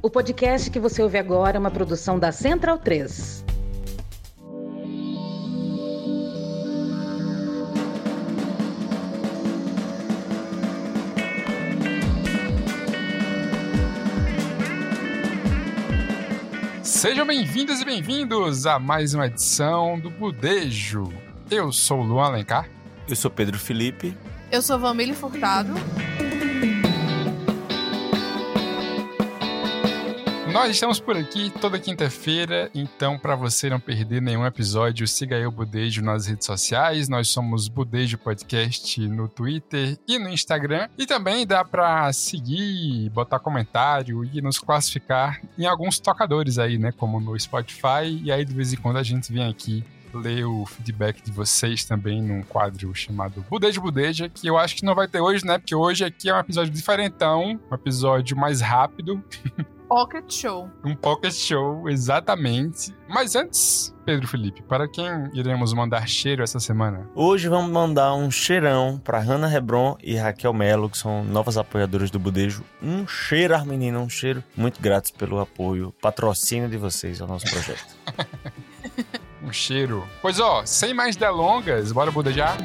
O podcast que você ouve agora é uma produção da Central 3. Sejam bem-vindas e bem-vindos a mais uma edição do Budejo. Eu sou o Luan Alencar. Eu sou Pedro Felipe. Eu sou Vamília Furtado. Nós estamos por aqui toda quinta-feira, então para você não perder nenhum episódio, siga o Budejo nas redes sociais. Nós somos Budejo Podcast no Twitter e no Instagram. E também dá para seguir, botar comentário e nos classificar em alguns tocadores aí, né, como no Spotify. E aí de vez em quando a gente vem aqui ler o feedback de vocês também num quadro chamado Budeja Budeja, que eu acho que não vai ter hoje, né? Porque hoje aqui é um episódio diferentão, um episódio mais rápido. Pocket Show. Um Pocket Show, exatamente. Mas antes, Pedro Felipe, para quem iremos mandar cheiro essa semana? Hoje vamos mandar um cheirão para Hanna Rebron e Raquel Melo, que são novas apoiadoras do Budejo. Um cheiro, as meninas, um cheiro. Muito gratos pelo apoio, patrocínio de vocês ao nosso projeto. um cheiro. Pois ó, sem mais delongas, bora budejar?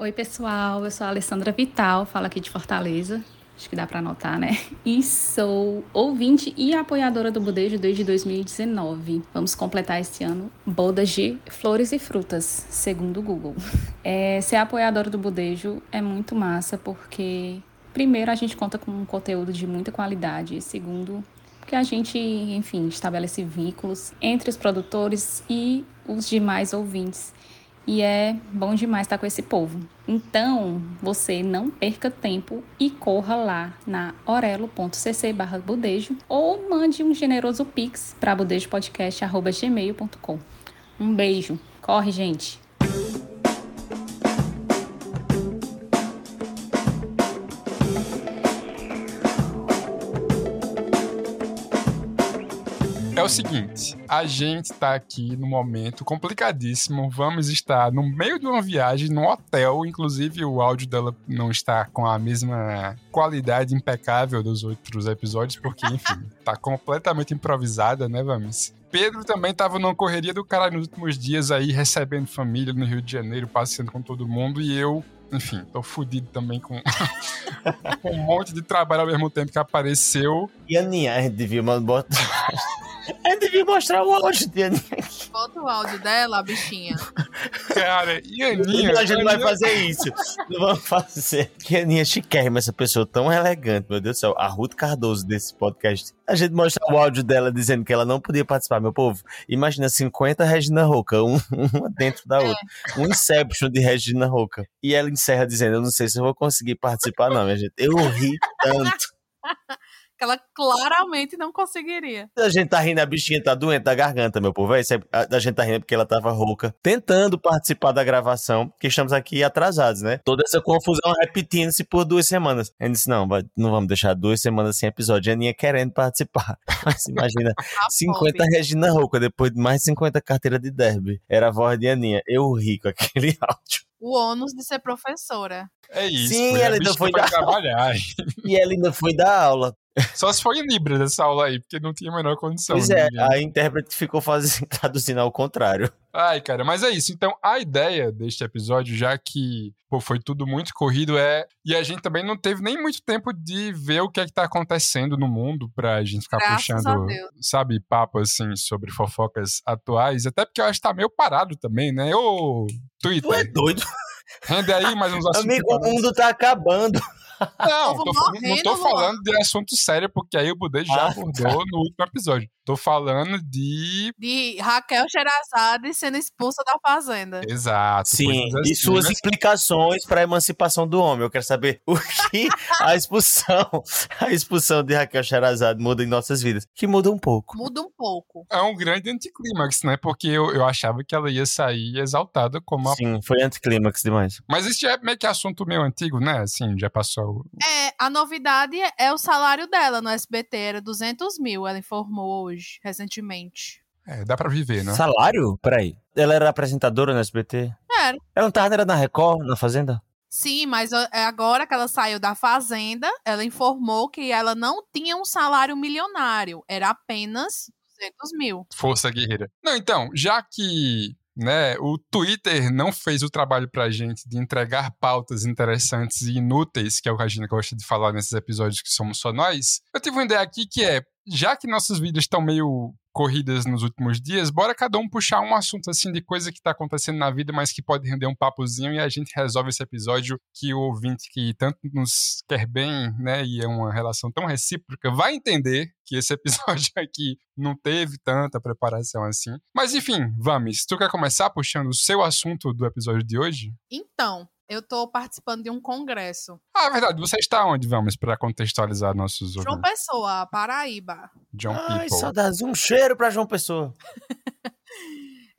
Oi, pessoal. Eu sou a Alessandra Vital, falo aqui de Fortaleza. Acho que dá para anotar, né? E sou ouvinte e apoiadora do Budejo desde 2019. Vamos completar esse ano bodas de flores e frutas, segundo o Google. É, ser apoiadora do Budejo é muito massa porque, primeiro, a gente conta com um conteúdo de muita qualidade. E, segundo, que a gente, enfim, estabelece vínculos entre os produtores e os demais ouvintes e é bom demais estar com esse povo. Então, você não perca tempo e corra lá na orelo.cc barra budejo ou mande um generoso pix para budejopodcast.gmail.com. Um beijo. Corre, gente! O seguinte, a gente tá aqui no momento complicadíssimo. Vamos estar no meio de uma viagem, num hotel. Inclusive, o áudio dela não está com a mesma qualidade impecável dos outros episódios, porque, enfim, tá completamente improvisada, né, Vamos? Pedro também tava numa correria do cara nos últimos dias aí, recebendo família no Rio de Janeiro, passeando com todo mundo, e eu enfim, tô fudido também com, com um monte de trabalho ao mesmo tempo que apareceu. E a Aninha, a gente devia botar. A gente devia mostrar o áudio de Aninha aqui. Bota o áudio dela, bichinha. Cara, e a Aninha? A gente vai fazer isso. Não vamos fazer. Que Aninha é chiquérrima, essa pessoa tão elegante, meu Deus do céu. A Ruth Cardoso desse podcast. A gente mostra o áudio dela dizendo que ela não podia participar, meu povo. Imagina 50 Regina Roca, um, uma dentro da outra. É. Um Inception de Regina Roca. E ela encerra dizendo: Eu não sei se eu vou conseguir participar, não, minha gente. Eu ri tanto. Que ela claramente não conseguiria. A gente tá rindo, a bichinha tá doente da garganta, meu povo. É, a gente tá rindo porque ela tava rouca, tentando participar da gravação, que estamos aqui atrasados, né? Toda essa confusão repetindo-se por duas semanas. A gente disse, não, não vamos deixar duas semanas sem episódio. A Aninha querendo participar. Mas imagina, 50 Regina Rouca, depois de mais 50 carteiras de derby. Era a voz de Aninha. Eu ri com aquele áudio o ônus de ser professora. É isso. Sim, ela ainda foi dar trabalhar. e ela ainda foi dar aula. Só se foi em Libras essa aula aí, porque não tinha a menor condição. Pois é, a intérprete ficou fazendo, traduzindo ao contrário. Ai, cara, mas é isso. Então, a ideia deste episódio, já que pô, foi tudo muito corrido, é. E a gente também não teve nem muito tempo de ver o que é que tá acontecendo no mundo pra gente ficar Graças puxando, sabe, papo assim sobre fofocas atuais. Até porque eu acho que tá meio parado também, né? Ô, Twitter. Tu é doido? Rende aí mais uns assuntos. Amigo, o mundo tá acabando. Não, tô, não tô falando de assunto sério, porque aí o Budê já ah, abordou no último episódio. Tô falando de. De Raquel Sherazade sendo expulsa da fazenda. Exato. Sim, assim, e suas né? explicações para a emancipação do homem. Eu quero saber o que a expulsão, a expulsão de Raquel Sherazade muda em nossas vidas. Que muda um pouco. Muda um pouco. É um grande anticlímax, né? Porque eu, eu achava que ela ia sair exaltada como a. Sim, foi anticlímax demais. Mas isso é meio que assunto meio antigo, né? Assim, já passou. É, a novidade é o salário dela no SBT, era 200 mil, ela informou hoje recentemente. É, dá pra viver, né? Salário? Peraí. Ela era apresentadora no SBT? Era. Ela não tava era na Record, na Fazenda? Sim, mas é agora que ela saiu da fazenda, ela informou que ela não tinha um salário milionário, era apenas 200 mil. Força guerreira. Não, então, já que né, o Twitter não fez o trabalho pra gente de entregar pautas interessantes e inúteis, que é o que a gente gosta de falar nesses episódios que somos só nós, eu tive uma ideia aqui que é, já que nossos vídeos estão meio corridas nos últimos dias, bora cada um puxar um assunto assim de coisa que tá acontecendo na vida, mas que pode render um papozinho e a gente resolve esse episódio que o ouvinte que tanto nos quer bem, né, e é uma relação tão recíproca, vai entender que esse episódio aqui não teve tanta preparação assim. Mas enfim, vamos. Tu quer começar puxando o seu assunto do episódio de hoje? Então, eu tô participando de um congresso. Ah, é verdade. Você está onde, vamos, para contextualizar nossos João ouvintes? Pessoa, Paraíba. John Ai, People. saudades. Um cheiro pra João Pessoa.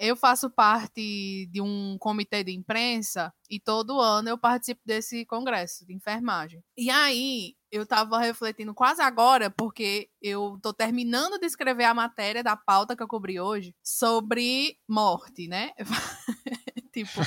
Eu faço parte de um comitê de imprensa e todo ano eu participo desse congresso de enfermagem. E aí, eu tava refletindo quase agora, porque eu tô terminando de escrever a matéria da pauta que eu cobri hoje sobre morte, né? tipo,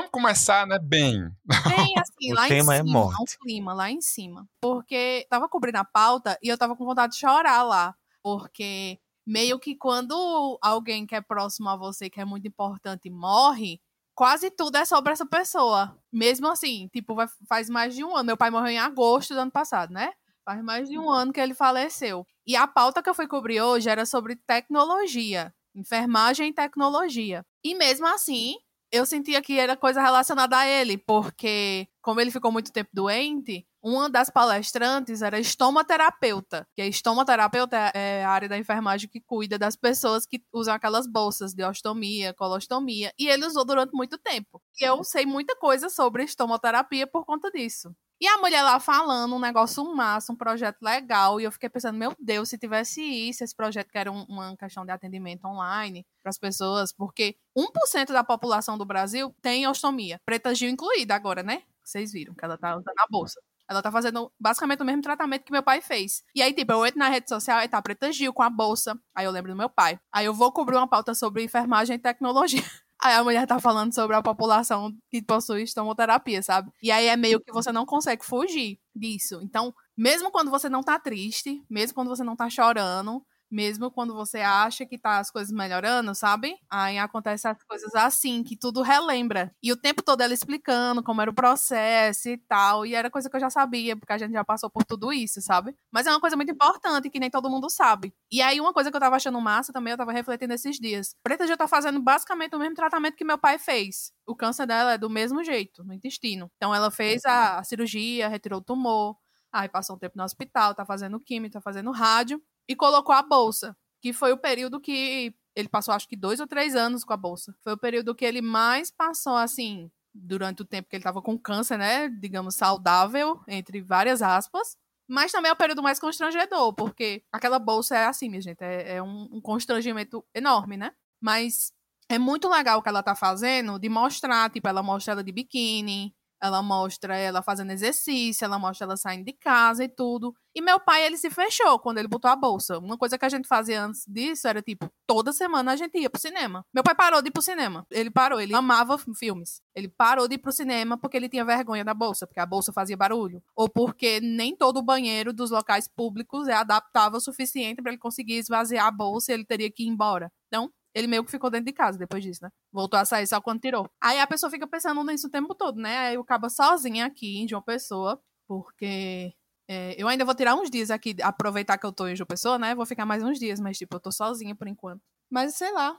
Vamos começar, né, bem. bem assim, O lá tema é em cima, morte. um clima lá em cima. Porque tava cobrindo a pauta e eu tava com vontade de chorar lá. Porque meio que quando alguém que é próximo a você, que é muito importante, morre, quase tudo é sobre essa pessoa. Mesmo assim, tipo, vai- faz mais de um ano. Meu pai morreu em agosto do ano passado, né? Faz mais de um ano que ele faleceu. E a pauta que eu fui cobrir hoje era sobre tecnologia. Enfermagem e tecnologia. E mesmo assim, eu sentia que era coisa relacionada a ele, porque como ele ficou muito tempo doente, uma das palestrantes era estomaterapeuta, que a estomaterapeuta é a área da enfermagem que cuida das pessoas que usam aquelas bolsas de ostomia, colostomia, e ele usou durante muito tempo. E eu sei muita coisa sobre estomoterapia por conta disso. E a mulher lá falando um negócio massa, um projeto legal, e eu fiquei pensando, meu Deus, se tivesse isso, esse projeto que era um- uma questão de atendimento online para as pessoas, porque 1% da população do Brasil tem ostomia, Preta Gil incluída agora, né? Vocês viram que ela tá usando a bolsa. Ela tá fazendo basicamente o mesmo tratamento que meu pai fez. E aí, tipo, eu entro na rede social e tá Preta Gil com a bolsa. Aí eu lembro do meu pai. Aí eu vou cobrir uma pauta sobre enfermagem e tecnologia. Aí a mulher tá falando sobre a população que possui estomoterapia, sabe? E aí é meio que você não consegue fugir disso. Então, mesmo quando você não tá triste, mesmo quando você não tá chorando, mesmo quando você acha que tá as coisas melhorando, sabe? Aí acontece as coisas assim, que tudo relembra. E o tempo todo ela explicando como era o processo e tal. E era coisa que eu já sabia, porque a gente já passou por tudo isso, sabe? Mas é uma coisa muito importante que nem todo mundo sabe. E aí, uma coisa que eu tava achando massa também, eu tava refletindo esses dias. Preta já tá fazendo basicamente o mesmo tratamento que meu pai fez. O câncer dela é do mesmo jeito, no intestino. Então ela fez a, a cirurgia, retirou o tumor. Aí passou um tempo no hospital, tá fazendo química, tá fazendo rádio e colocou a bolsa, que foi o período que ele passou, acho que dois ou três anos com a bolsa. Foi o período que ele mais passou, assim, durante o tempo que ele tava com câncer, né? Digamos, saudável, entre várias aspas. Mas também é o período mais constrangedor, porque aquela bolsa é assim, minha gente, é, é um, um constrangimento enorme, né? Mas é muito legal o que ela tá fazendo de mostrar, tipo, ela mostra ela de biquíni, ela mostra ela fazendo exercício, ela mostra ela saindo de casa e tudo. E meu pai, ele se fechou quando ele botou a bolsa. Uma coisa que a gente fazia antes disso era, tipo, toda semana a gente ia pro cinema. Meu pai parou de ir pro cinema. Ele parou, ele amava filmes. Ele parou de ir pro cinema porque ele tinha vergonha da bolsa, porque a bolsa fazia barulho. Ou porque nem todo banheiro dos locais públicos é adaptável o suficiente para ele conseguir esvaziar a bolsa e ele teria que ir embora. Então, ele meio que ficou dentro de casa depois disso, né? Voltou a sair só quando tirou. Aí a pessoa fica pensando nisso o tempo todo, né? Aí eu acabo sozinha aqui de uma pessoa, porque é, eu ainda vou tirar uns dias aqui, aproveitar que eu tô em João Pessoa, né? Vou ficar mais uns dias, mas tipo, eu tô sozinha por enquanto. Mas sei lá,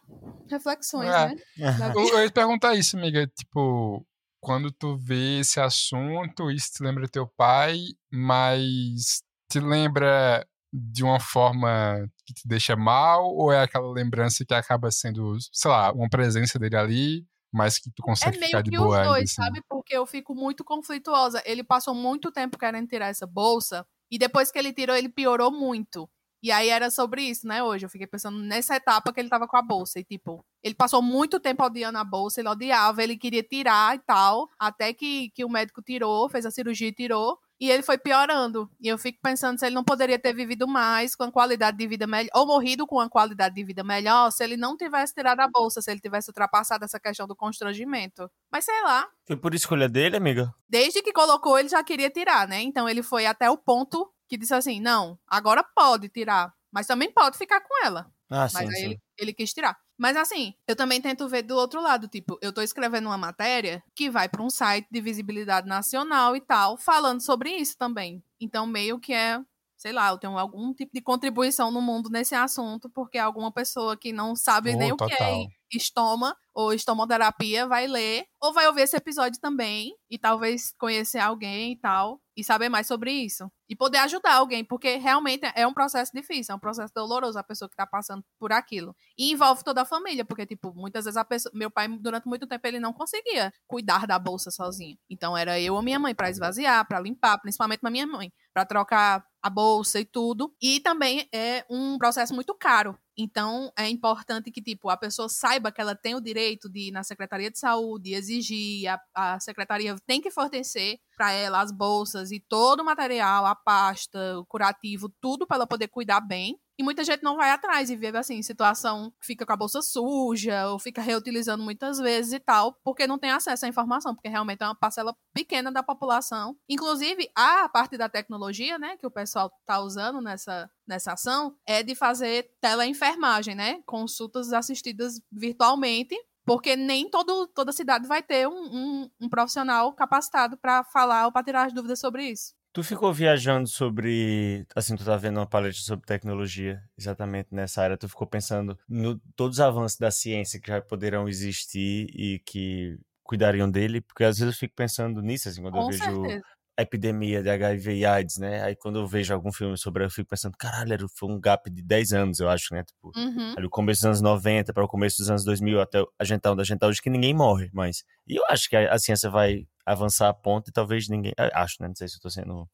reflexões, É. né? Da Eu, eu ia te perguntar isso, amiga. Tipo, quando tu vê esse assunto, isso te lembra teu pai, mas te lembra de uma forma que te deixa mal, ou é aquela lembrança que acaba sendo, sei lá, uma presença dele ali, mas que tu É consegue ficar meio de que boa os ainda, dois, assim? sabe? Porque eu fico muito conflituosa. Ele passou muito tempo querendo tirar essa bolsa, e depois que ele tirou, ele piorou muito. E aí era sobre isso, né, hoje. Eu fiquei pensando nessa etapa que ele tava com a bolsa. E, tipo, ele passou muito tempo odiando a bolsa, ele odiava, ele queria tirar e tal. Até que, que o médico tirou, fez a cirurgia e tirou. E ele foi piorando. E eu fico pensando se ele não poderia ter vivido mais, com a qualidade de vida melhor, ou morrido com uma qualidade de vida melhor, se ele não tivesse tirado a bolsa, se ele tivesse ultrapassado essa questão do constrangimento. Mas sei lá. Foi por escolha dele, amiga? Desde que colocou, ele já queria tirar, né? Então ele foi até o ponto que disse assim: não, agora pode tirar, mas também pode ficar com ela. Ah, Mas sim, aí sim. ele, ele quis tirar. Mas assim, eu também tento ver do outro lado, tipo, eu tô escrevendo uma matéria que vai para um site de visibilidade nacional e tal, falando sobre isso também. Então, meio que é, sei lá, eu tenho algum tipo de contribuição no mundo nesse assunto, porque alguma pessoa que não sabe Oh, nem o que total. é estoma ou estomoterapia vai ler ou vai ouvir esse episódio também e talvez conhecer alguém e tal e saber mais sobre isso e poder ajudar alguém, porque realmente é um processo difícil, é um processo doloroso a pessoa que tá passando por aquilo. E envolve toda a família, porque tipo, muitas vezes a pessoa, meu pai durante muito tempo ele não conseguia cuidar da bolsa sozinho. Então era eu ou minha mãe para esvaziar, para limpar, principalmente a minha mãe, para trocar a bolsa e tudo. E também é um processo muito caro. Então, é importante que, tipo, a pessoa saiba que ela tem o direito de ir na Secretaria de Saúde, exigir, a, a Secretaria tem que fornecer para ela as bolsas e todo o material, a pasta, o curativo, tudo para ela poder cuidar bem. E muita gente não vai atrás e vive assim, situação fica com a bolsa suja, ou fica reutilizando muitas vezes e tal, porque não tem acesso à informação, porque realmente é uma parcela pequena da população. Inclusive, a parte da tecnologia, né, que o pessoal tá usando nessa, nessa ação, é de fazer teleenfermagem, né? Consultas assistidas virtualmente. Porque nem todo, toda cidade vai ter um, um, um profissional capacitado para falar ou para tirar as dúvidas sobre isso. Tu ficou viajando sobre. Assim, tu tá vendo uma palestra sobre tecnologia, exatamente nessa área. Tu ficou pensando no todos os avanços da ciência que já poderão existir e que cuidariam dele, porque às vezes eu fico pensando nisso, assim, quando eu Com vejo certeza. A epidemia de HIV e AIDS, né? Aí quando eu vejo algum filme sobre, eu fico pensando, caralho, foi um gap de 10 anos, eu acho, né? Tipo, Uhum. ali o começo dos anos 90 para o começo dos anos 2000, até a gente tá onde a gente tá hoje, que ninguém morre, mas... E eu acho que a, a ciência vai avançar a ponto e talvez ninguém... Acho, né? Não sei se eu tô sendo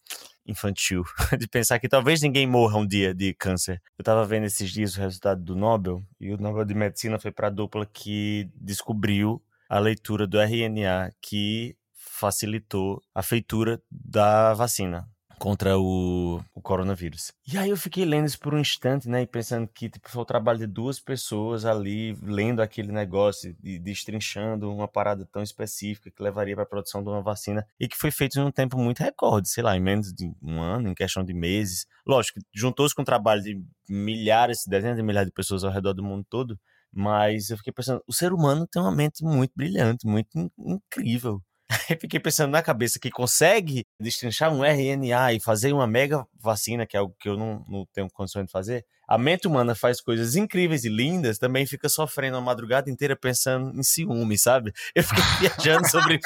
infantil, de pensar que talvez ninguém morra um dia de câncer. Eu tava vendo esses dias o resultado do Nobel, e o Nobel de Medicina foi para a dupla que descobriu a leitura do RNA que facilitou a feitura da vacina contra o, o coronavírus. E aí eu fiquei lendo isso por um instante, né, e pensando que tipo, foi o trabalho de duas pessoas ali lendo aquele negócio, e destrinchando uma parada tão específica que levaria para a produção de uma vacina e que foi feito em um tempo muito recorde, sei lá, em menos de um ano, em questão de meses. Lógico, juntou-se com o trabalho de milhares, dezenas de milhares de pessoas ao redor do mundo todo, mas eu fiquei pensando, o ser humano tem uma mente muito brilhante, muito in- incrível. Aí fiquei pensando na cabeça que consegue destrinchar um RNA e fazer uma mega vacina, que é algo que eu não, não tenho condições de fazer. A mente humana faz coisas incríveis e lindas, também fica sofrendo a madrugada inteira pensando em ciúme, sabe? Eu fiquei viajando sobre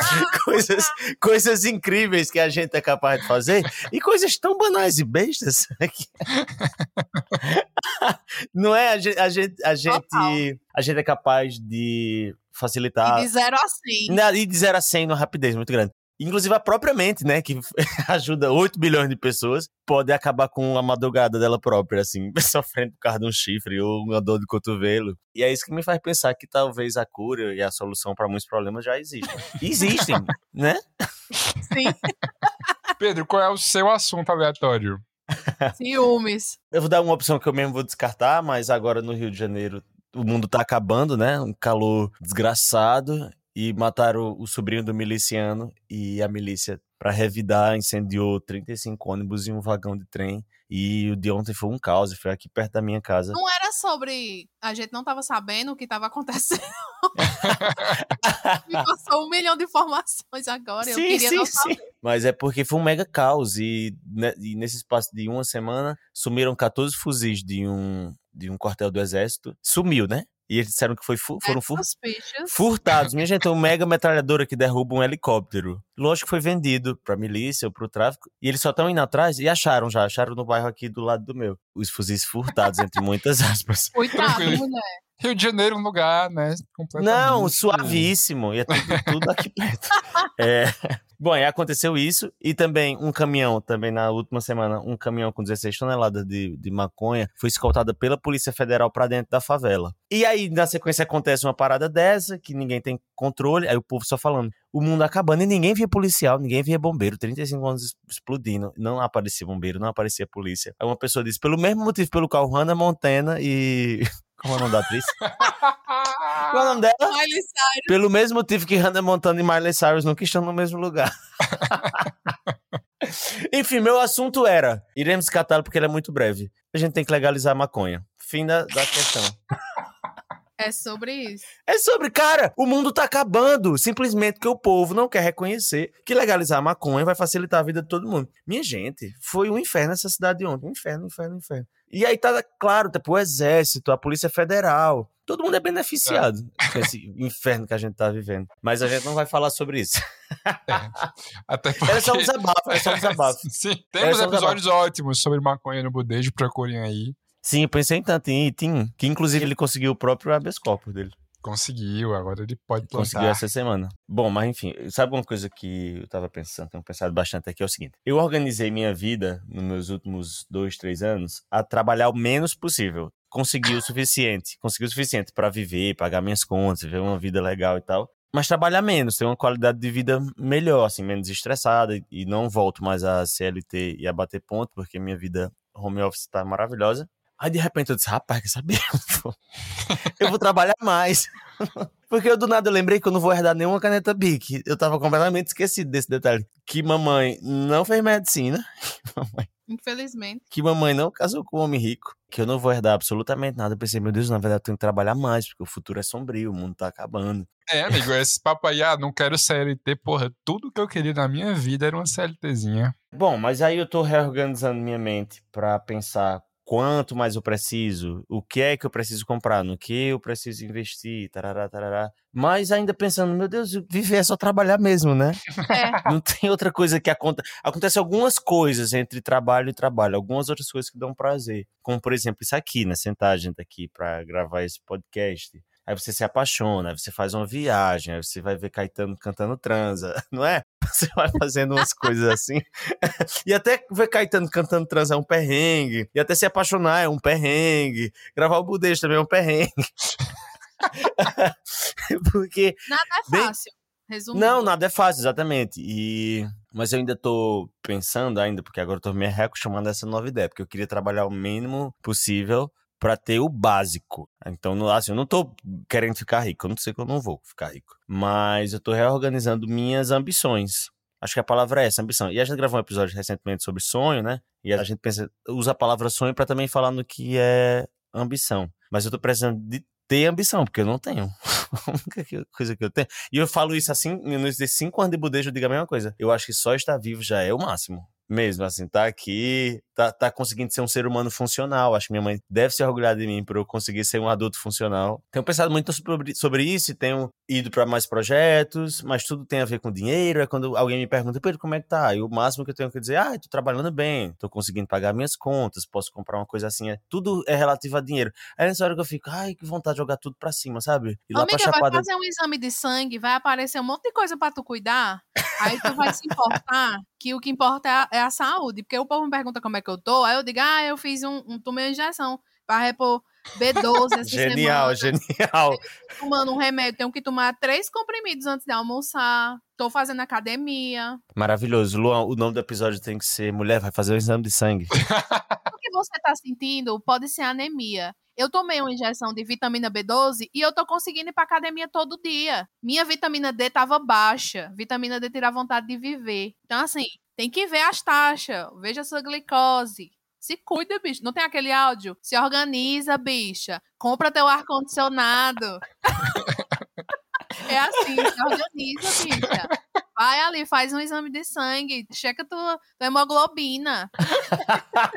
coisas, coisas incríveis que a gente é capaz de fazer e coisas tão banais e bestas. que- não é? A gente, a gente, a gente, a gente é capaz de facilitar E de 0 a 100. na- E de 0 a 100 numa rapidez muito grande. Inclusive a própria mente, né, que ajuda 8 bilhões de pessoas, pode acabar com a madrugada dela própria, assim, sofrendo por causa de um chifre ou uma dor de cotovelo. E é isso que me faz pensar que talvez a cura e a solução para muitos problemas já existem. E existem, né? Sim, Pedro, qual é o seu assunto aleatório? ciúmes. Eu vou dar uma opção que eu mesmo vou descartar, mas agora no Rio de Janeiro o mundo tá acabando, né? Um calor desgraçado. E mataram o sobrinho do miliciano e a milícia, para revidar, incendiou 35 ônibus e um vagão de trem. E o de ontem foi um caos, foi aqui perto da minha casa. Não era sobre. A gente não tava sabendo o que tava acontecendo. Me passou um milhão de informações agora. eu queria não saber. Mas é porque foi um mega caos. E, né, e nesse espaço de uma semana, sumiram 14 fuzis de um, de um quartel do exército. Sumiu, né? E eles disseram que foi fu- foram É furtados. suspicious. Furtados. Minha gente, é um mega metralhadora que derruba um helicóptero. Lógico que foi vendido pra milícia ou pro tráfico. E eles só estão indo atrás e acharam já. Acharam no bairro aqui do lado do meu. Os fuzis furtados, entre muitas aspas. Coitado, Tranquilo. mulher. Rio de Janeiro, um lugar, né? completamente- Não, suavíssimo. E é tudo, tudo aqui perto. É, Bom, aí aconteceu isso e também um caminhão, também na última semana, um caminhão com 16 toneladas de, de maconha foi escoltado pela Polícia Federal para dentro da favela. E aí, na sequência, acontece uma parada dessa, que ninguém tem controle, aí o povo só falando, o mundo acabando e ninguém via policial, ninguém via bombeiro, 35 anos explodindo, não aparecia bombeiro, não aparecia polícia. Aí uma pessoa disse, pelo mesmo motivo pelo qual Hannah Montana e... Como é o nome da atriz? Qual é o nome dela? Miley Cyrus. Pelo mesmo motivo que Hannah Montana e Miley Cyrus nunca estão no mesmo lugar. Enfim, meu assunto era: iremos catá-lo porque ele é muito breve. A gente tem que legalizar a maconha. Fim da, da questão. É sobre isso. É sobre, cara, o mundo tá acabando. Simplesmente que o povo não quer reconhecer que legalizar a maconha vai facilitar a vida de todo mundo. Minha gente, foi um inferno essa cidade ontem. Um inferno, um inferno, um inferno. E aí tá claro, tipo, o exército, a polícia federal. Todo mundo é beneficiado com esse inferno que a gente tá vivendo. Mas a gente não vai falar sobre isso. Até porque... Era só um desabafo, era só um desabafo. Sim, temos só um episódios ótimos sobre maconha no budejo, procurem aí. Sim, eu pensei tanto em Itim, que inclusive ele conseguiu o próprio habeas corpus dele. Conseguiu, agora ele pode Conseguiu plantar. essa semana. Bom, mas enfim, sabe uma coisa que eu tava pensando, tenho pensado bastante aqui, é o seguinte. Eu organizei minha vida, nos meus últimos dois, três anos, a trabalhar o menos possível. Consegui o suficiente. Consegui o suficiente pra viver, pagar minhas contas, viver uma vida legal e tal. Mas trabalhar menos, ter uma qualidade de vida melhor, assim, menos estressada. E não volto mais a CLT e a bater ponto, porque minha vida home office tá maravilhosa. Aí de repente eu disse, rapaz, quer saber? Eu vou- eu vou trabalhar mais. Porque eu do nada eu lembrei que eu não vou herdar nenhuma caneta Bic. Eu tava completamente esquecido desse detalhe. Que mamãe não fez medicina. Mamãe- Infelizmente. Que mamãe não casou com um homem rico. Que eu não vou herdar absolutamente nada. Eu pensei, meu Deus, na verdade eu tenho que trabalhar mais, porque o futuro é sombrio, o mundo tá acabando. É, amigo, esse papo aí, ah, não quero CLT, porra, tudo que eu queria na minha vida era uma CLTzinha. Bom, mas aí eu tô reorganizando minha mente pra pensar quanto mais eu preciso, o que é que eu preciso comprar, no que eu preciso investir, tarará, tarará. Mas ainda pensando, meu Deus, viver é só trabalhar mesmo, né? É. Não tem outra coisa que acontece. Acontece algumas coisas entre trabalho e trabalho, algumas outras coisas que dão prazer. Como, por exemplo, isso aqui, né? Sentar a gente aqui pra gravar esse podcast. Aí você se apaixona, aí você faz uma viagem, aí você vai ver Caetano cantando transa, não é? Você vai fazendo umas coisas assim. E até ver Caetano cantando transa é um perrengue. E até se apaixonar é um perrengue. Gravar o budejo também é um perrengue. Porque Nada é Bem- fácil. Resumindo. não, nada é fácil, exatamente. E... Mas eu ainda tô pensando ainda, porque agora eu tô me reacostumando a essa nova ideia, porque eu queria trabalhar o mínimo possível pra ter o básico. Então, assim, eu não tô querendo ficar rico, eu não sei que eu não vou ficar rico. Mas eu tô reorganizando minhas ambições. Acho que a palavra é essa, ambição. E a gente gravou um episódio recentemente sobre sonho, né? E a gente pensa, usa a palavra sonho pra também falar no que é ambição. Mas eu tô precisando de ter ambição, porque eu não tenho. a única coisa que eu tenho. E eu falo isso assim, nesses cinco anos de budejo, eu digo a mesma coisa. Eu acho que só estar vivo já é o máximo. Mesmo, assim, tá aqui, tá, tá conseguindo ser um ser humano funcional. Acho que minha mãe deve se orgulhar de mim por eu conseguir ser um adulto funcional. Tenho pensado muito sobre, sobre isso e tenho ido para mais projetos, mas tudo tem a ver com dinheiro. É quando alguém me pergunta, Pedro, como é que tá? E o máximo que eu tenho que dizer, ah, tô trabalhando bem, tô conseguindo pagar minhas contas, posso comprar uma coisa assim. É, tudo é relativo a dinheiro. Aí nessa hora que eu fico, ai, que vontade de jogar tudo pra cima, sabe? E lá Amiga, pra vai Chapada. fazer um exame de sangue, vai aparecer um monte de coisa pra tu cuidar. Aí tu vai se importar que o que importa é a, é a saúde. Porque o povo me pergunta como é que eu tô, aí eu digo, ah, eu fiz um, um tomei uma injeção pra repor B12 essa Genial, semana. genial. Tomando um remédio, tenho que tomar três comprimidos antes de almoçar. Tô fazendo academia. Maravilhoso. Luan, o nome do episódio tem que ser Mulher vai fazer um exame de sangue. O que você tá sentindo pode ser anemia. Eu tomei uma injeção de vitamina B12 e eu tô conseguindo ir pra academia todo dia. Minha vitamina D tava baixa. Vitamina D tira vontade de viver. Então, assim, tem que ver as taxas. Veja a sua glicose. Se cuida, bicho. Não tem aquele áudio? Se organiza, bicha. Compra teu ar-condicionado. é assim, se organiza, bicha. Vai ali, faz um exame de sangue. Checa tua, tua hemoglobina.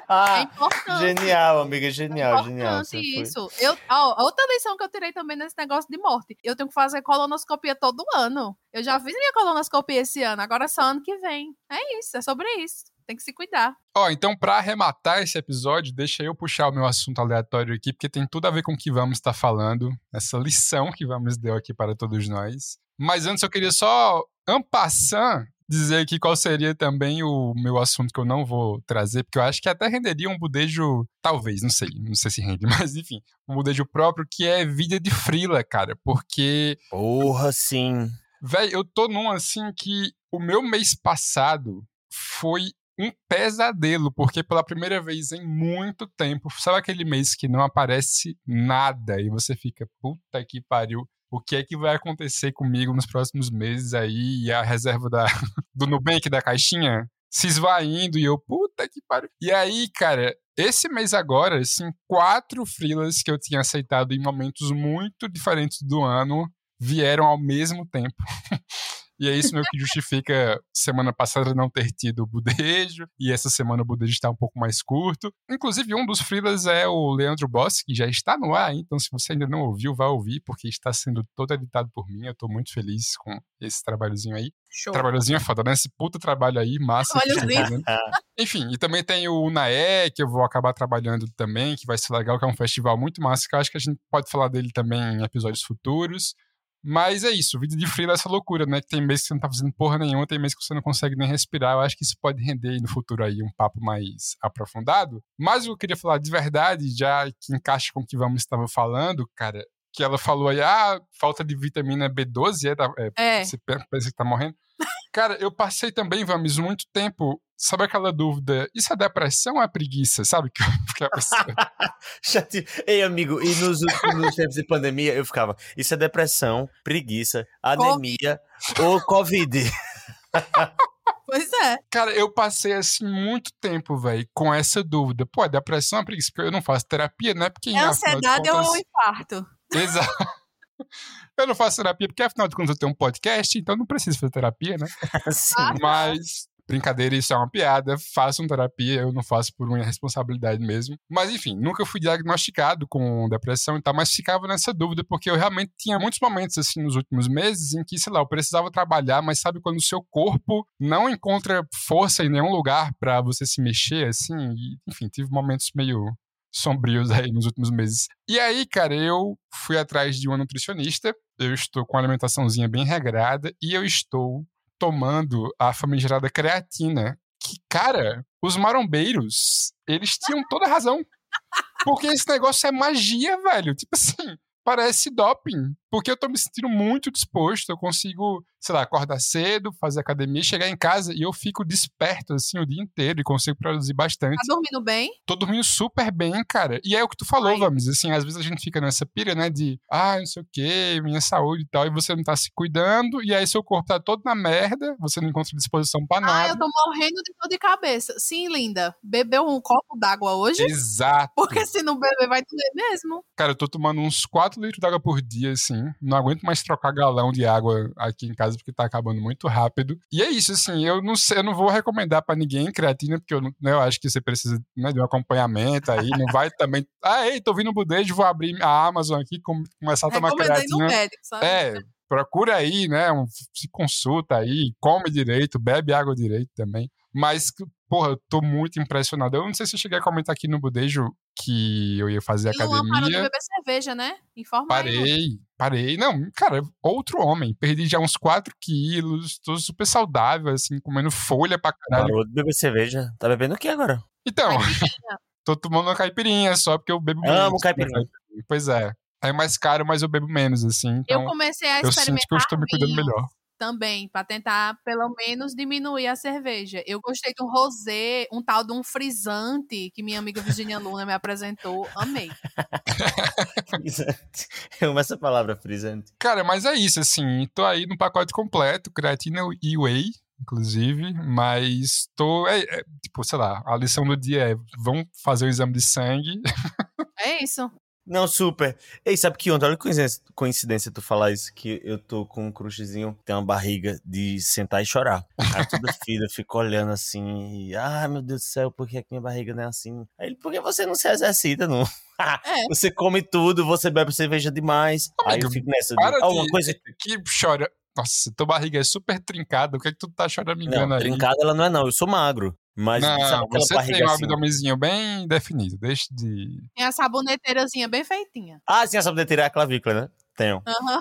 É importante. genial, amiga, genial, É genial. foi- isso. Eu, ó, outra lição que eu tirei também nesse negócio de morte. Eu tenho que fazer colonoscopia todo ano. Eu já fiz minha colonoscopia esse ano, agora é só ano que vem. É isso, é sobre isso. Tem que se cuidar. Ó, então pra arrematar esse episódio, deixa eu puxar o meu assunto aleatório aqui, porque tem tudo a ver com o que vamos estar falando, essa lição que vamos deu aqui para todos nós. Mas antes eu queria só, en passant, dizer aqui qual seria também o meu assunto que eu não vou trazer, porque eu acho que até renderia um budejo, talvez, não sei, não sei se rende, mas enfim, um budejo próprio que é vida de frila, cara, porque... Porra, sim. Véi, eu tô num assim que o meu mês passado foi um pesadelo, porque pela primeira vez em muito tempo, sabe aquele mês que não aparece nada e você fica, puta que pariu, o que é que vai acontecer comigo nos próximos meses aí e a reserva da, do Nubank da caixinha se esvaindo e eu, puta que pariu. E aí, cara, esse mês agora, assim, quatro freelas que eu tinha aceitado em momentos muito diferentes do ano vieram ao mesmo tempo. E é isso meio que justifica semana passada não ter tido o budejo, e essa semana o budejo está um pouco mais curto. Inclusive, um dos freelas é o Leandro Boss, que já está no ar, então se você ainda não ouviu, vá ouvir, porque está sendo todo editado por mim. Eu estou muito feliz com esse trabalhozinho aí. Show. Trabalhozinho é foda, né? Esse puta trabalho aí, massa. tá fazendo. Enfim, e também tem o Unae, que eu vou acabar trabalhando também, que vai ser legal, que é um festival muito massa, que eu acho que a gente pode falar dele também em episódios futuros. Mas é isso, vídeo de freela é essa loucura, né? Que tem meses que você não tá fazendo porra nenhuma, tem meses que você não consegue nem respirar. Eu acho que isso pode render aí no futuro aí um papo mais aprofundado. Mas o que eu queria falar de verdade, já que encaixa com o que vamos estava falando, cara, que ela falou aí, ah, falta de vitamina B12, é, tá- é, É. você pe- pensa que tá morrendo. Cara, eu passei também, Vamis, muito tempo. Sabe aquela dúvida? Isso é depressão ou é preguiça? Sabe? Que, que a pessoa- Ei, amigo, e nos, últimos- nos tempos de pandemia eu ficava, isso é depressão, preguiça, anemia ou Covid. Pois é. Cara, eu passei assim muito tempo, velho, com essa dúvida. Pô, é depressão ou é preguiça? Porque eu não faço terapia, né? Porque É ansiedade ou contas- infarto. Exato. Eu não faço terapia porque, afinal de contas, eu tenho um podcast, então não preciso fazer terapia, né? Ah, Mas, brincadeira, isso é uma piada. Façam terapia, eu não faço por minha responsabilidade mesmo. Mas, enfim, nunca fui diagnosticado com depressão e tal, mas ficava nessa dúvida, porque eu realmente tinha muitos momentos, assim, nos últimos meses, em que, sei lá, eu precisava trabalhar, mas sabe quando o seu corpo não encontra força em nenhum lugar pra você se mexer, assim? E, enfim, tive momentos meio sombrios aí nos últimos meses. E aí, cara, eu fui atrás de uma nutricionista, eu estou com uma alimentaçãozinha bem regrada e eu estou tomando a famigerada creatina. Que, cara, os marombeiros, eles tinham toda a razão. Porque esse negócio é magia, velho. Tipo assim, parece doping. Porque eu tô me sentindo muito disposto. Eu consigo, sei lá, acordar cedo, fazer academia, chegar em casa e eu fico desperto, assim, o dia inteiro e consigo produzir bastante. Tá dormindo bem? Tô dormindo super bem, cara. E é o que tu falou, Ai. Vamis. Assim, às vezes a gente fica nessa pira, né? De, ah, não sei o quê, minha saúde e tal, e você não tá se cuidando, e aí seu corpo tá todo na merda, você não encontra disposição pra Ah, nada. eu tô morrendo de dor de cabeça. Sim, linda. Bebeu um copo d'água hoje? Exato. Porque se não beber, vai doer mesmo. Cara, eu tô tomando uns 4 litros d'água por dia, assim. Não aguento mais trocar galão de água aqui em casa, porque tá acabando muito rápido. E é isso, assim, eu não sei, eu não vou recomendar pra ninguém creatina, porque eu, não- né, eu acho que você precisa né, de um acompanhamento aí. Não vai também. Ah, ei, tô vindo budejo, vou abrir a Amazon aqui, com- começar a tomar no creatina. médico, sabe? É, procura aí, né? um- se consulta aí, come direito, bebe água direito também. Mas, porra, eu tô muito impressionado. Eu não sei se eu cheguei a comentar aqui no Budejo que eu ia fazer E Luan parou de academia. beber cerveja, né? Informa aí, Luan. Parei, parei. Não, cara, outro homem. Perdi já uns 4 quilos, tô super saudável, assim, comendo folha pra caralho. Parou de beber cerveja. Tá bebendo o que agora? Então, tô tomando uma caipirinha só porque eu bebo Amo menos. né, caipirinha. Pois é. É mais caro, mas eu bebo menos, assim. Então, eu comecei a eu sinto experimentar que eu estou me cuidando melhor. Também, pra tentar pelo menos diminuir a cerveja. Eu gostei de um rosé, um tal de um frisante que minha amiga Virginia Luna me apresentou. Amei. Frisante. Eu amo essa palavra, frisante. Cara, mas é isso, assim, tô aí no pacote completo, creatina e whey, inclusive, mas tô, é, é, tipo, sei lá, a lição do dia é, vão fazer o exame de sangue, É isso. Não, super. Ei, sabe que ontem, olha que coincidência, tu falar isso, que eu tô com um crushzinho, tem uma barriga de sentar e chorar. Aí toda filha fica olhando assim, e, ai meu Deus do céu, por que, é que minha barriga não é assim? Aí ele, por que você não se exercita, não? É. Você come tudo, você bebe cerveja demais. Aí eu Amigo, fico nessa para de, alguma coisa... que chora, nossa, tua barriga é super trincada, o que é que tu tá choramingando Não, aí? trincada ela não é não, eu sou magro. Mas Não, você tem um assim? abdomenzinho bem definido, deixa de... Tem a saboneteirazinha bem feitinha. Ah, sim, a saboneteira é a clavícula, né? Tenho. Aham.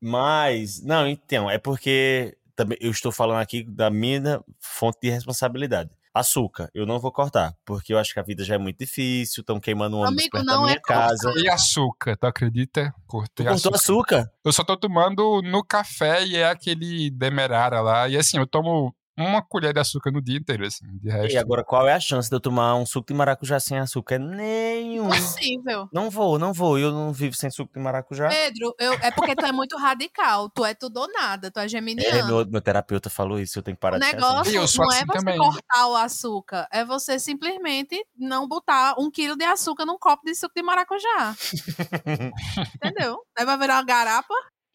Mas, não, então, é porque também eu estou falando aqui da minha fonte de responsabilidade. Açúcar, eu não vou cortar, porque eu acho que a vida já é muito difícil, estão queimando um ônibus Amigo, perto da não minha é cortar. casa. E açúcar, tu acredita? Tu Cortei cortou açúcar. açúcar? Eu só tô tomando no café e é aquele demerara lá. E assim, eu tomo uma colher de açúcar no dia inteiro, assim. De resto. E agora, qual é a chance de eu tomar um suco de maracujá sem açúcar? Nenhum. Possível. Não vou, não vou. Eu não vivo sem suco de maracujá. Pedro, eu, é porque tu é muito radical. Tu é tudo ou nada. Tu é É, geminiano. meu, meu terapeuta falou isso, eu tenho que parar O de ser assim. negócio Eu sou não é assim você também. cortar o açúcar, é você simplesmente não botar um quilo de açúcar num copo de suco de maracujá. Entendeu? Aí vai virar uma garapa.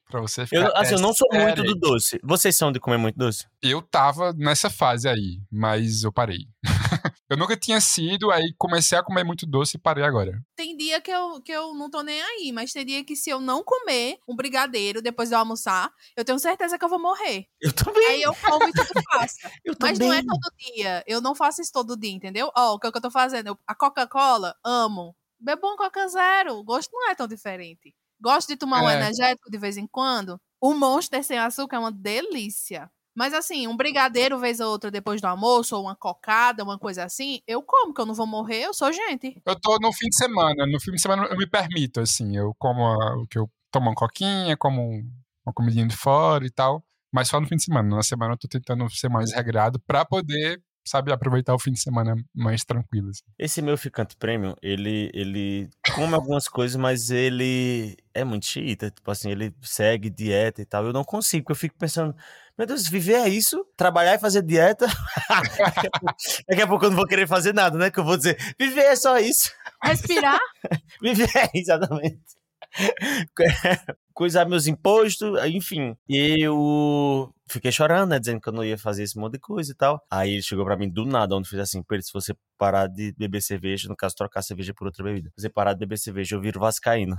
Pra você ficar. Eu, assim, eu não sou muito do doce. Vocês são de comer muito doce? Eu tava nessa fase aí, mas eu parei. eu nunca tinha sido, aí comecei a comer muito doce e parei agora. Tem dia que eu, que eu não tô nem aí, mas tem dia que se eu não comer um brigadeiro depois de eu almoçar, eu tenho certeza que eu vou morrer. Eu também. Aí eu como e tudo passa. Eu Mas também. não é todo dia. Eu não faço isso todo dia, entendeu? Ó, o que, é que eu tô fazendo? Eu- a Coca-Cola, amo. Bebo um Coca Zero. O gosto não é tão diferente. Gosto de tomar um É. energético de vez em quando. O Monster sem açúcar é uma delícia. Mas assim, um brigadeiro vez ou outra depois do almoço, ou uma cocada, uma coisa assim, eu como, que eu não vou morrer, eu sou gente. Eu tô no fim de semana. No fim de semana eu me permito, assim. Eu como o que eu tomo uma coquinha, como um- uma comidinha de fora e tal. Mas só no fim de semana. Na semana eu tô tentando ser mais regrado pra poder, sabe, aproveitar o fim de semana mais tranquilo. assim. Esse meu ficante premium, ele, ele come algumas coisas, mas ele é muito xiita. Tipo assim, ele segue dieta e tal. Eu não consigo, porque eu fico pensando, meu Deus, viver é isso? Trabalhar e fazer dieta? Daqui a pouco- Daqui a pouco eu não vou querer fazer nada, né? Que eu vou dizer, viver é só isso. Respirar? Viver é exatamente. Coisar meus impostos, enfim. Eu fiquei chorando, né? Dizendo que eu não ia fazer esse monte de coisa e tal. Aí ele chegou pra mim do nada, onde fez assim: Pedro, se você parar de beber cerveja, no caso, trocar cerveja por outra bebida, se você parar de beber cerveja, eu viro Vascaíno.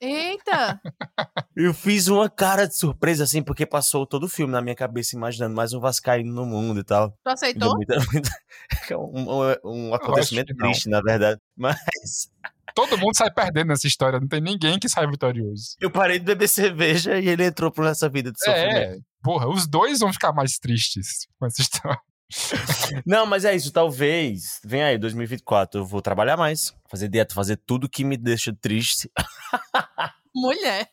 Eita! Eu fiz uma cara de surpresa, assim, porque passou todo o filme na minha cabeça, imaginando mais um Vascaíno no mundo e tal. Tu aceitou? Muita- muita- é um, um- um acontecimento triste, na verdade. Mas Todo mundo sai perdendo nessa história. Não tem ninguém que sai vitorioso. eu parei de beber cerveja e ele entrou por essa vida de sofrimento. É, porra, os dois vão ficar mais tristes com essa história. Não, mas é isso, talvez. Vem aí, 2024, eu vou trabalhar mais, fazer dieta, fazer tudo que me deixa triste. Mulher.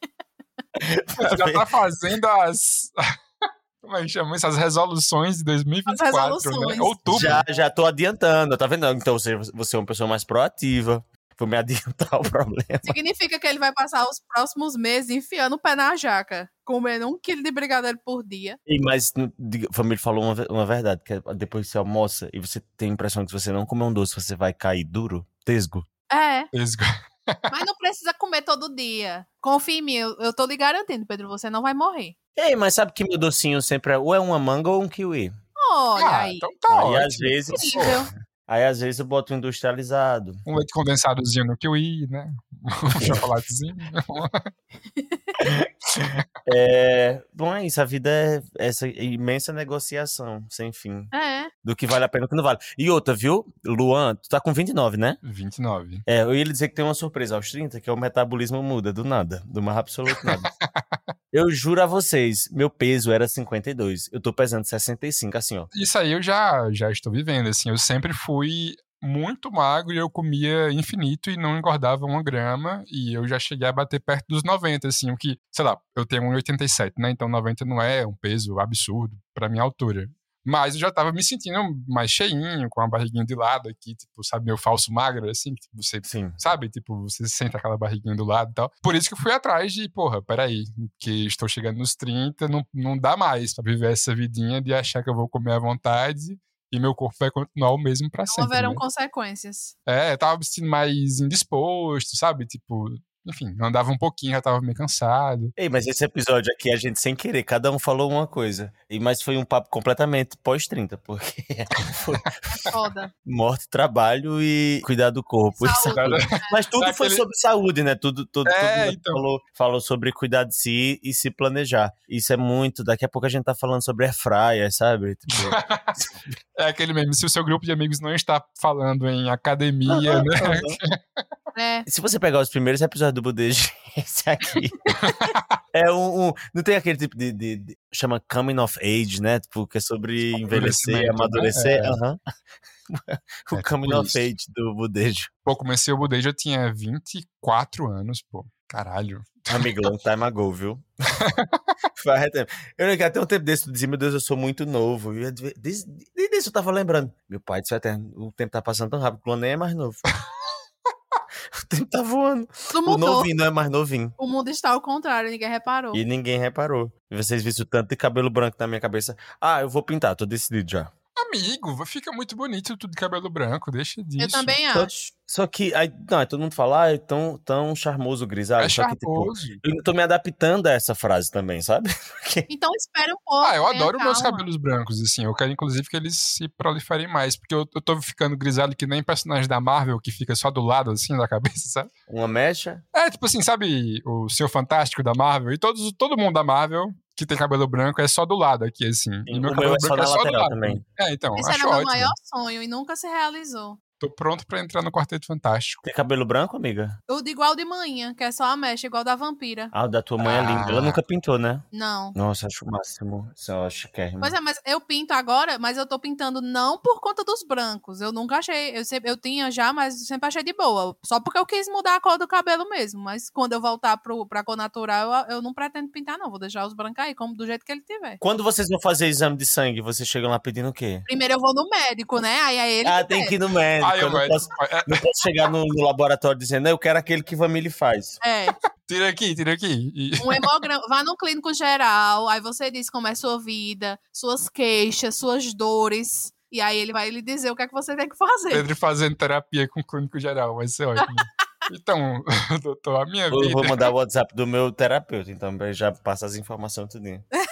Você já tá fazendo as. Como é que chama isso? As resoluções de 2024, resoluções. né? Outubro. Já, já tô adiantando, tá vendo? Então você, você é uma pessoa mais proativa. Vou me adiantar o problema. Significa que ele vai passar os próximos meses enfiando o pé na jaca, comendo um quilo de brigadeiro por dia. E, mas a família falou uma, uma verdade, que é depois que você almoça e você tem a impressão que se você não comer um doce, você vai cair duro, tesgo. É, Esse- mas não precisa comer todo dia. Confia em mim, eu, eu tô lhe garantindo, Pedro, você não vai morrer. Ei, mas sabe que meu docinho sempre é ou é uma manga ou um kiwi. Olha Ah, aí. então tá aí às vezes, Incrível. Aí às vezes eu boto um industrializado. Um leite condensadozinho no kiwi, né? Um chocolatezinho. É, bom, é isso. A vida é essa imensa negociação, sem fim. É. Do que vale a pena e o que não vale. E outra, viu? Luan, tu tá com 29, né? 29. É, eu ia lhe dizer que tem uma surpresa aos 30, que é o metabolismo muda do nada. Do mais absoluto nada. eu juro a vocês, meu peso era 52. Eu tô pesando 65, assim, ó. Isso aí eu já, já estou vivendo, assim. Eu sempre fui muito magro e eu comia infinito e não engordava uma grama. E eu já cheguei a bater perto dos 90, assim. O que, sei lá, eu tenho 1,87, né? Então 90 não é um peso absurdo pra minha altura. Mas eu já tava me sentindo mais cheinho, com a barriguinha de lado aqui, tipo, sabe, meu falso magro, assim, que tipo, você Sim. sabe? Tipo, você sente aquela barriguinha do lado e tal. Por isso que eu fui atrás de, porra, peraí, que estou chegando nos 30, não, não dá mais pra viver essa vidinha de achar que eu vou comer à vontade e meu corpo vai continuar o mesmo pra Não sempre. haverão né? consequências. É, eu tava me sentindo mais indisposto, sabe? Tipo, enfim, andava um pouquinho, já tava meio cansado. Ei, mas esse episódio aqui, a gente sem querer, cada um falou uma coisa. E Mas foi um papo completamente pós-30, porque foi Foda. morte, trabalho e cuidar do corpo. Saúde. é- Mas tudo foi sobre saúde, né? Tudo, tudo, É, tudo então. falou, falou sobre cuidar de si e se planejar. Isso é muito. Daqui a pouco a gente tá falando sobre airfryer, sabe? Tipo, É aquele mesmo, se o seu grupo de amigos não está falando em academia, né? É. se você pegar os primeiros episódios do Budejo, esse aqui É um, um- Não tem aquele tipo de, de- de- Chama coming of age, né? Tipo, que é sobre envelhecer, Amadurecimento, amadurecer. né? É. aham. o É coming tipo of isso. age do budejo. Pô, comecei o Budejo, eu tinha 24 anos, pô. Caralho. Amigo, long time ago, viu? Faz tempo. Eu lembro que até um tempo desse, tu dizia, meu Deus, eu sou muito novo. E eu Desde, desde isso eu tava lembrando. Meu pai do céu eterno, o tempo tá passando tão rápido que o Luan nem é mais novo. o tempo tá voando. O mudou. novinho não é mais novinho. O mundo está ao contrário, ninguém reparou. E ninguém reparou. E vocês viram o tanto de cabelo branco na minha cabeça. Ah, eu vou pintar, tô decidido já. Amigo, fica muito bonito tudo de cabelo branco, deixa disso. Eu também Só- acho. Só que, aí, não, aí todo mundo fala, ah, é tão, tão charmoso o grisalho. É só que, tipo, charmoso. eu tô me adaptando a essa frase também, sabe? Porque Então espere um pouco. Ah, eu tenha adoro meus cabelos brancos, assim. Eu quero, inclusive, que eles se proliferem mais. Porque eu, eu tô ficando grisalho que nem personagem da Marvel que fica só do lado, assim, da cabeça, sabe? uma mecha. É, tipo assim, sabe o Senhor Fantástico da Marvel? E todos, todo mundo da Marvel que tem cabelo branco é só do lado aqui, assim. E o meu meu cabelo é só branco é só do lateral lado. também. É, então, Esse acho era meu ótimo. maior sonho e nunca se realizou. Tô pronto pra entrar no Quarteto Fantástico. Tem cabelo branco, amiga? O de igual de manhã, que é só a mecha, igual da vampira. Ah, o da tua mãe é lindo. Ah. Ela nunca pintou, né? Não. Nossa, acho o máximo. Isso eu acho que é. Pois é, mas eu pinto agora, mas eu tô pintando não por conta dos brancos. Eu nunca achei. Eu, sempre, eu tinha já, mas sempre achei de boa. Só porque eu quis mudar a cor do cabelo mesmo. Mas quando eu voltar pro, pra cor natural, eu, eu não pretendo pintar, não. Vou deixar os brancos aí, como do jeito que ele tiver. Quando vocês vão fazer exame de sangue, vocês chegam lá pedindo o quê? Primeiro eu vou no médico, né? Aí é ele ah, que tem pede. que ir no médico. Eu não, posso, é, não posso chegar no, no laboratório dizendo, eu quero aquele que Vamile faz. É. tira aqui, tira aqui. Um hemograma. Vá no clínico geral, aí você diz como é sua vida, suas queixas, suas dores. E aí ele vai lhe dizer o que é que você tem que fazer. Pedro fazendo terapia com o clínico geral, vai ser ótimo. Então, doutor, a minha Eu vida. vou mandar o WhatsApp do meu terapeuta, então eu já passa as informações tudinho.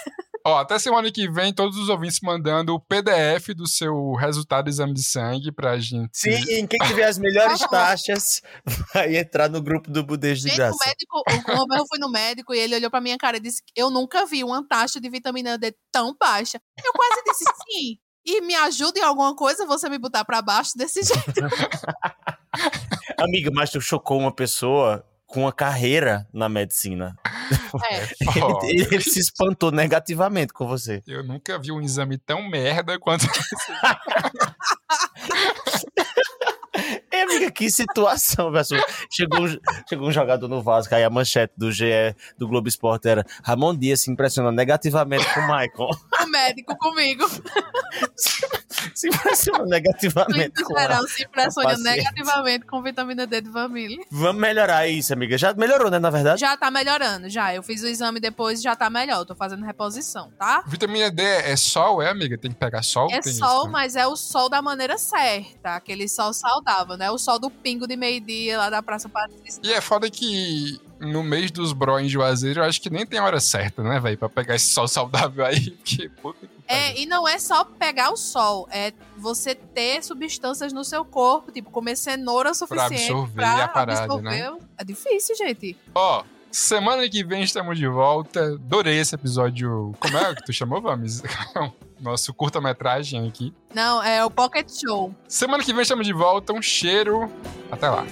Ó, até semana que vem, todos os ouvintes mandando o PDF do seu resultado do exame de sangue pra gente. Sim, quem tiver as melhores taxas vai entrar no grupo do Budejo de Gente, graça. o médico, o- eu fui no médico e ele olhou pra minha cara e disse: Eu nunca vi uma taxa de vitamina D tão baixa. Eu quase disse sim. E me ajuda em alguma coisa você me botar pra baixo desse jeito. Amiga, mas tu chocou uma pessoa com uma carreira na medicina. É. Ó, Ele, ele se espantou negativamente com você. eu nunca vi um exame tão merda quanto. É, amiga, que situação, velho. Chegou, um- chegou um jogador no Vasco, aí a manchete do GE, do Globo Esporte era Ramon Dias se impressiona negativamente com o Michael. Médico comigo. se impressiona negativamente ela. geral se impressiona negativamente com vitamina D de família. Vamos melhorar isso, amiga. Já melhorou, né, na verdade? Já tá melhorando, já. Eu fiz o exame depois já tá melhor. Eu tô fazendo reposição, tá? Vitamina D é sol, é, amiga? Tem que pegar sol? É Tem isso, sol, né? mas é o sol da maneira certa. Aquele sol saudável, né? O sol do pingo de meio-dia lá da Praça Patrícia. E é foda que no mês dos bro em Juazeiro, eu acho que nem tem hora certa, né, velho? Pra pegar esse sol saudável aí. Porque, puta que pariu. É, e não é só pegar o sol, é você ter substâncias no seu corpo, tipo comer cenoura o suficiente absorver pra a parada, absorver. né? É difícil, gente. Ó, semana que vem estamos de volta. Adorei esse episódio. Como é que tu chamou, Vames? Nosso curta-metragem aqui. Não, é o Pocket Show. Semana que vem estamos de volta. Um cheiro. Até lá.